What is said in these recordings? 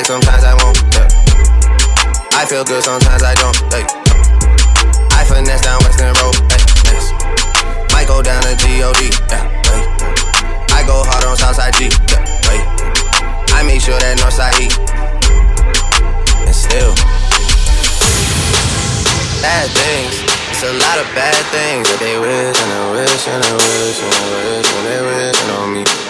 Back sometimes I won't. Yeah. I feel good sometimes I don't. Hey. I finesse down Western Road. Hey. Yes. Might go down to God. Yeah. Hey. I go hard on Southside G. Yeah. I make sure that Northside E. And still, bad things. It's a lot of bad things that they wish and they wish and they wish and they wish and they wish on me.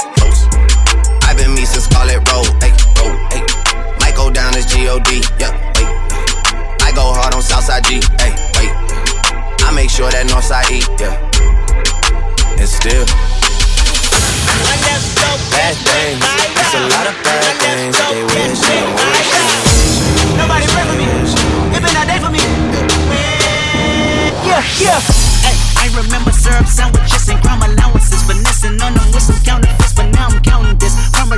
been me since Scarlet Road. Might go down as G-O-D, wait. I go hard on Southside G, hey, wait. I make sure that Northside E, yeah. And still, bad things. It's a lot of bad things they wish and wish Nobody pray for me. It been a day for me. Yeah, yeah. Ay, I remember syrup sandwiches and crime allowances. Finessing on them with some counterfeits,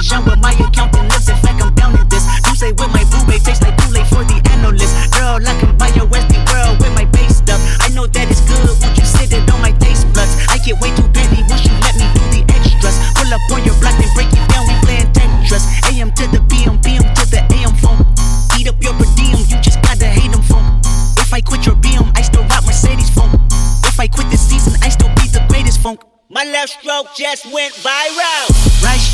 Parmesan with my accountant lips. In fact, I'm down in this. You say with my boo babe, taste like Kool-Aid for the analyst. Girl, I can buy your Westie world with my base stuff. I know that it's good. Won't you sit it on my taste buds? I get way too petty. Won't you let me do the extras? Pull up on your block and break it down. We playing Tetris. AM to the PM, PM to the AM phone. Eat up your per diem. You just gotta hate them phone. If I quit your BM, I still rock Mercedes phone. If I quit this season, I still be the greatest funk. My left stroke just went viral.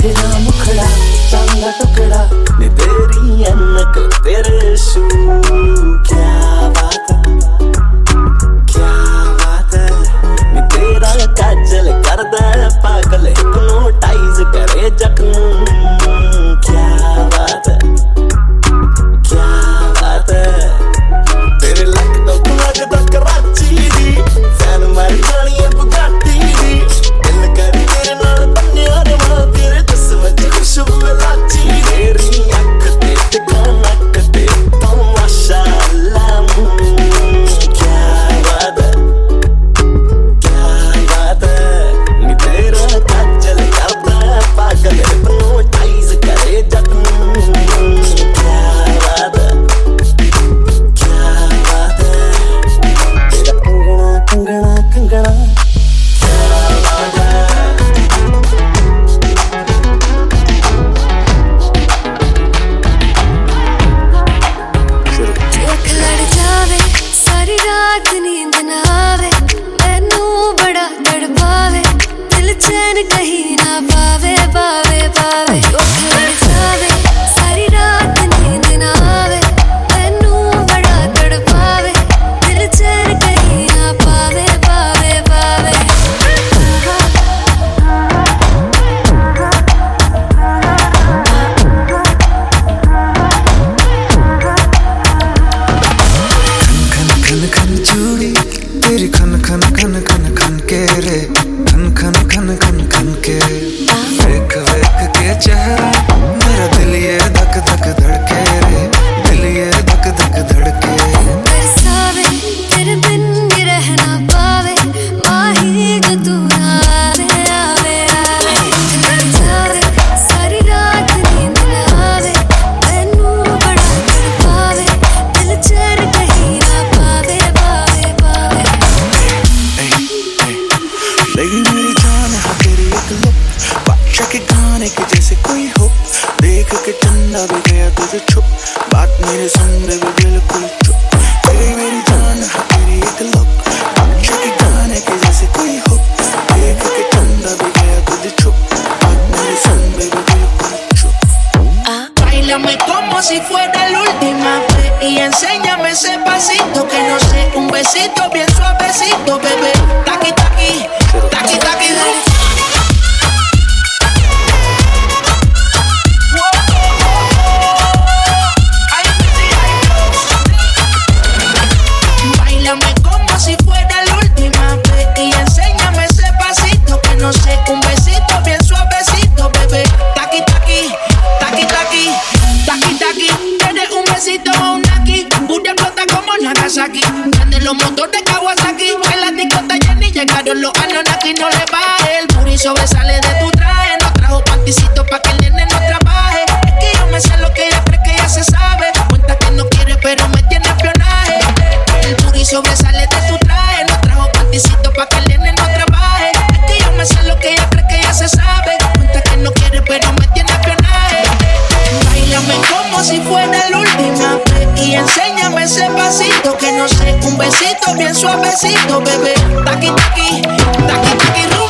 तेरा मुखड़ा, चांदा टुकड़ा। ने तेरी अनक तेरे शू क्या बात क्या बात ने तेरा काजल कर दे, पागल हिप्नोटाइज करे जग कभी गया तुझे छुप बात मेरे संग Buria explota como Nagasaki. Prende los motores Kawasaki. En la discota Jenny llegaron los Anonaki. No le baje. El puri sobresale de tu traje. No trajo panticito pa' que el nene no trabaje. Es que yo me sé lo que ella cree que ya se sabe. Cuenta que no quiere, pero me tiene espionaje. El puri sobresale de tu besito que no sé, un besito bien suavecito, bebé. Taqui, taqui, taqui, taqui, rum.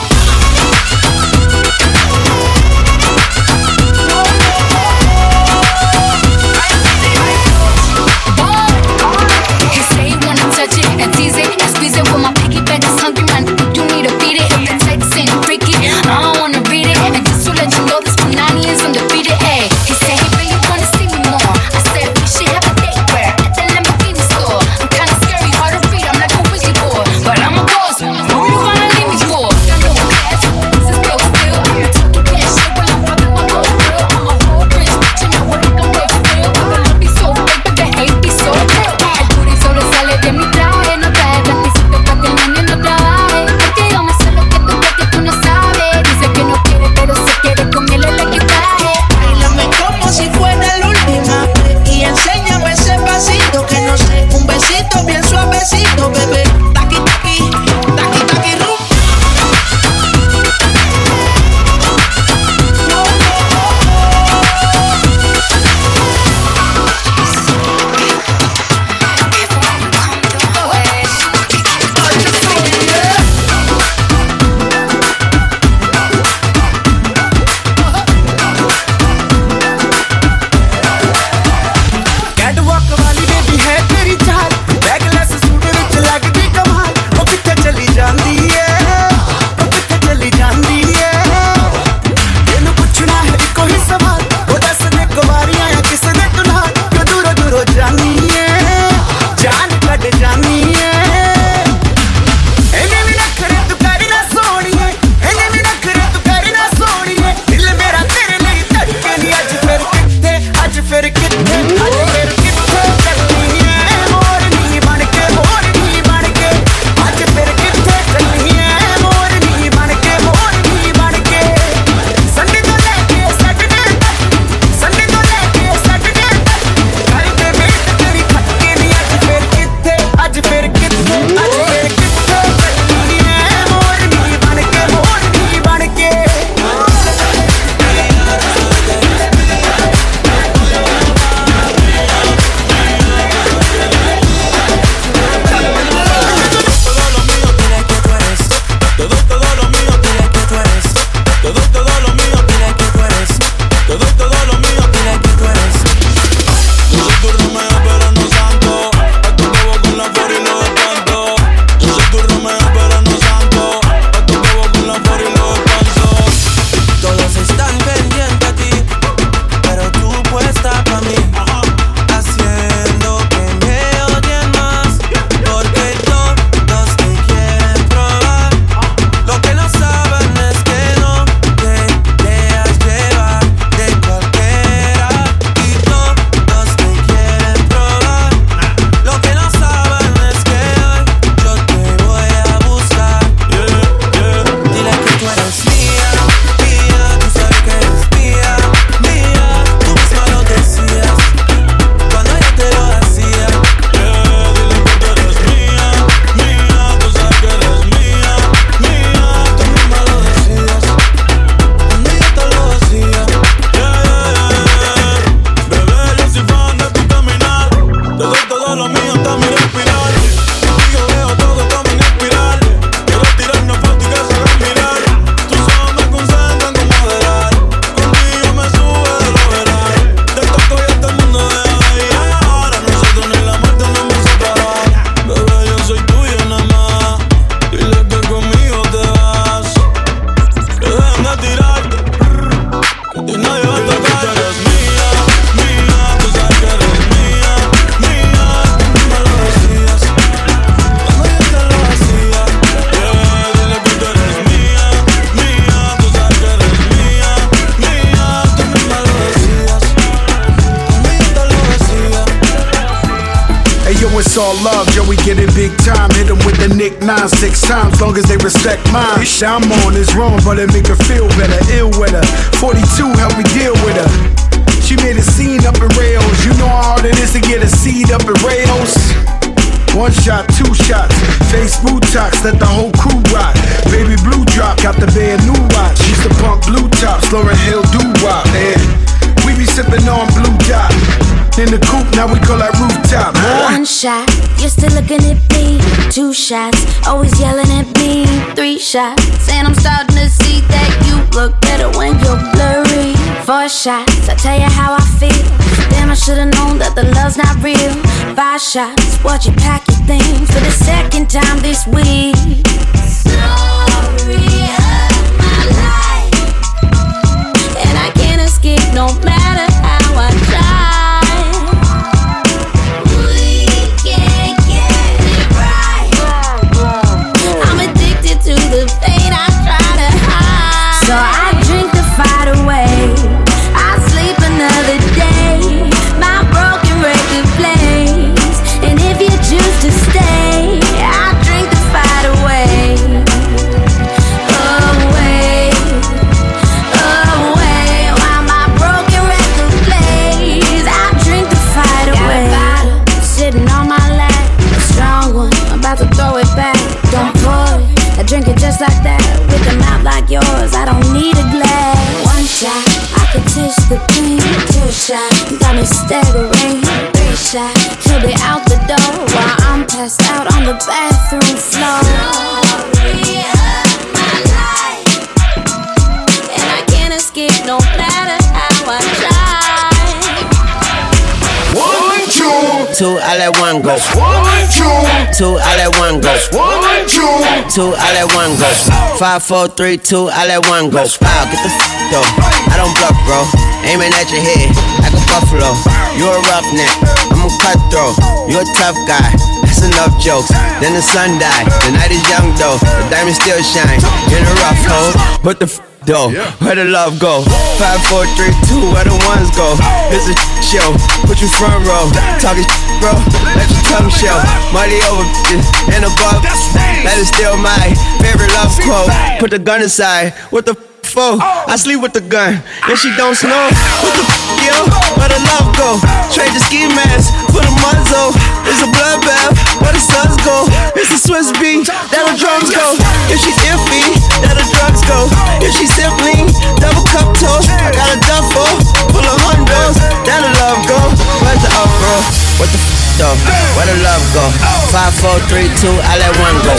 All love. Joey get it big time. Hit him with the nick nine, six times. Long as they respect mine. Shit I'm on is wrong, but it make her feel better. Ill with her. 42 help me deal with her. She made a scene up in rails. You know how hard it is to get a seed up in rails. One shot, two shots, face Botox, let the whole crew rock. Baby blue drop, got the band new watch. Used to pump blue tops, Lauren Hill do wop, man. We be sipping on blue dot. In the coupe, now we call that rooftop, huh? One shot, you're still looking at me. Two shots, always yelling at me. Three shots, and I'm starting to see that you look better when you're blurry. Four shots, I tell you how I feel. Damn, I should've known that the love's not real. Five shots, watch you pack your things for the second time this week. Sorry, my life, and I can't escape no matter drink the fight away. I sleep another day. My broken record plays. And if you choose to stay, I drink the fight away. Away. Away. While my broken record plays, I drink the fight away. Sitting on my lap, a strong one. I'm about to throw it back. Don't pour it. I drink it just like that. With a mouth like yours, I don't need a glass. Shot, taste the pain. Two shots, got me staggering. Three shots, he'll be out the door while I'm passed out on the bathroom floor. Two, I let one go. one, two, Two, I let one go. one, two. Two, I let one go. Five, four, three, two, I let one go. Wow, get the f though. I don't bluff, bro. Aiming at your head like a buffalo. You're a roughneck, I'm a cutthroat. You're a tough guy. That's enough jokes. Then the sun died. The night is young though. The diamonds still shine. In a rough hole. What the f though? Where the love go? Five, four, three, two, where the ones go? It's a show. Put you front row. Talking bro. Let your tongue show. Money over bitches and above. That is still my favorite love quote. Put the gun aside. What the f- for? I sleep with the gun. And she don't snow. What the f- yo? Where the love go? Trade the ski mask for the muzzle. It's a bloodbath. Where the suns go? It's a Swiss beat. That the drums go. If she's iffy, that the drugs go. If she's simply double cup toast, I got a duffel full of hundos. That the love go. Where's the uproar? What the f though? Where the love go? Five, four, three, two, I let one go.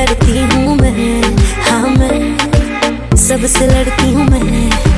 करती हूँ मैं। हाँ मैं सबसे लड़ती हूँ मैं।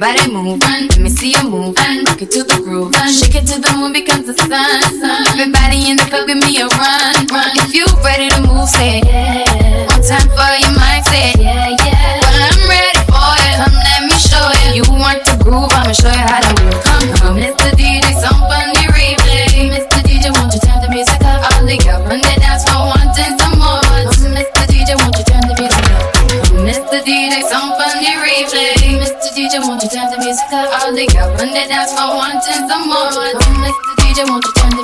Everybody move, let me see you move. Rock it to the groove, shake it to the moon becomes the sun. Everybody in the club, give me a run. run. If you ready to move, say yeah. One time for your mindset, yeah, yeah. Well, I'm ready for it. Come, let me show you. You want the groove, I'ma show you how to move. DJ, won't you turn the music up? All the girl, when they dance for wanting some more. I'm like the DJ, won't you turn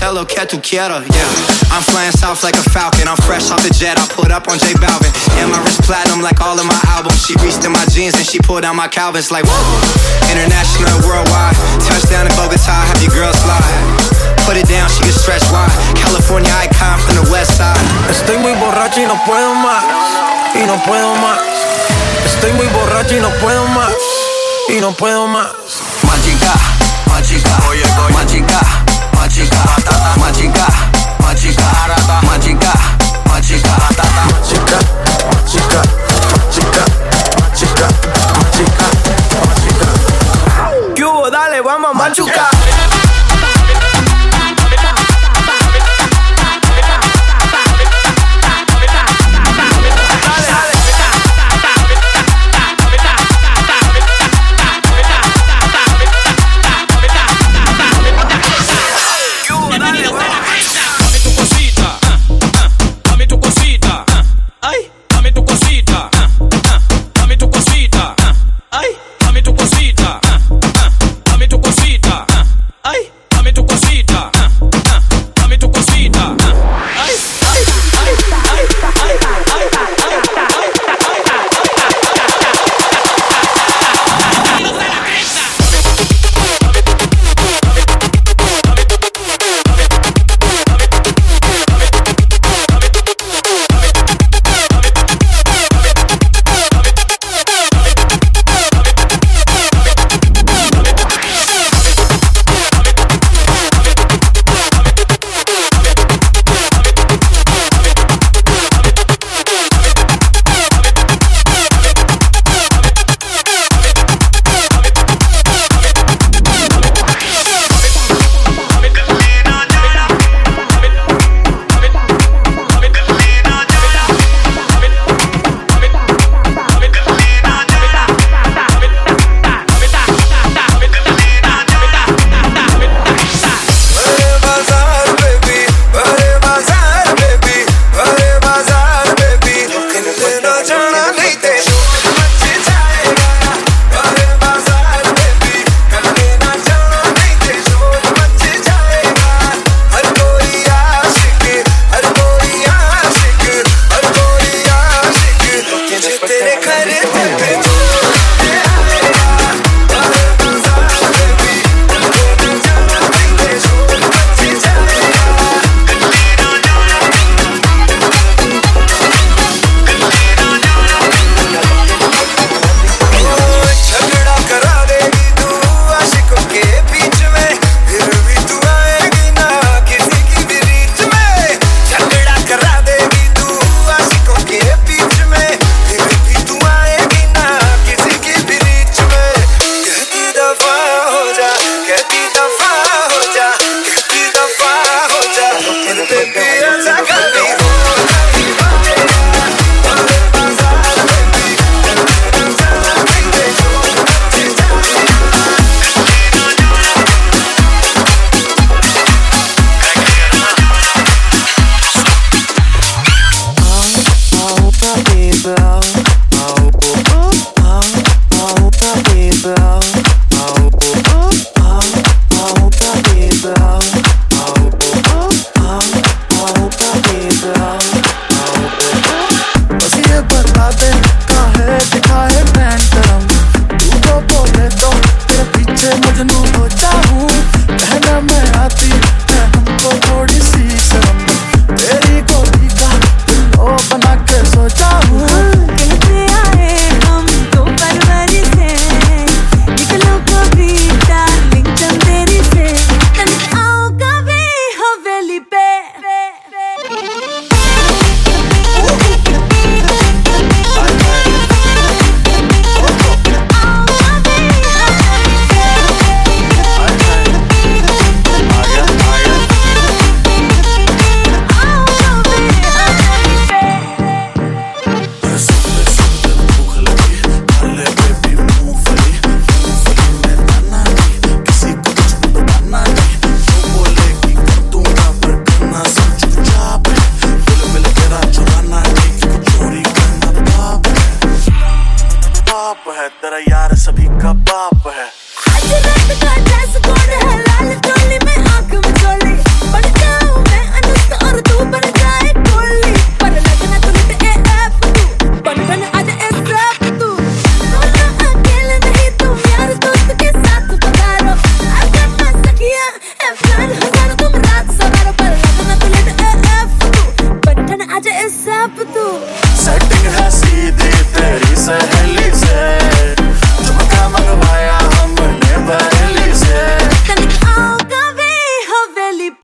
Hoy vamos que tú quieras. Yeah. I'm flying south like a falcon. I'm fresh off the jet. I put up on J Balvin. And my wrist platinum like all of my albums. She reached in my jeans and she pulled out my Calvins like whoa. International, worldwide. Touchdown in Bogota. Have your girl slide. Put it down, she can stretch wide. California icon from the west side. Estoy muy borracho y no puedo más. Y no puedo más. Estoy muy borracho y no puedo más. Y no puedo más. machica, atata, machica, machica, machica, machica, machica, machica, machica, machica, machica, machica. ¿Qué? Dale, vamos a machucar.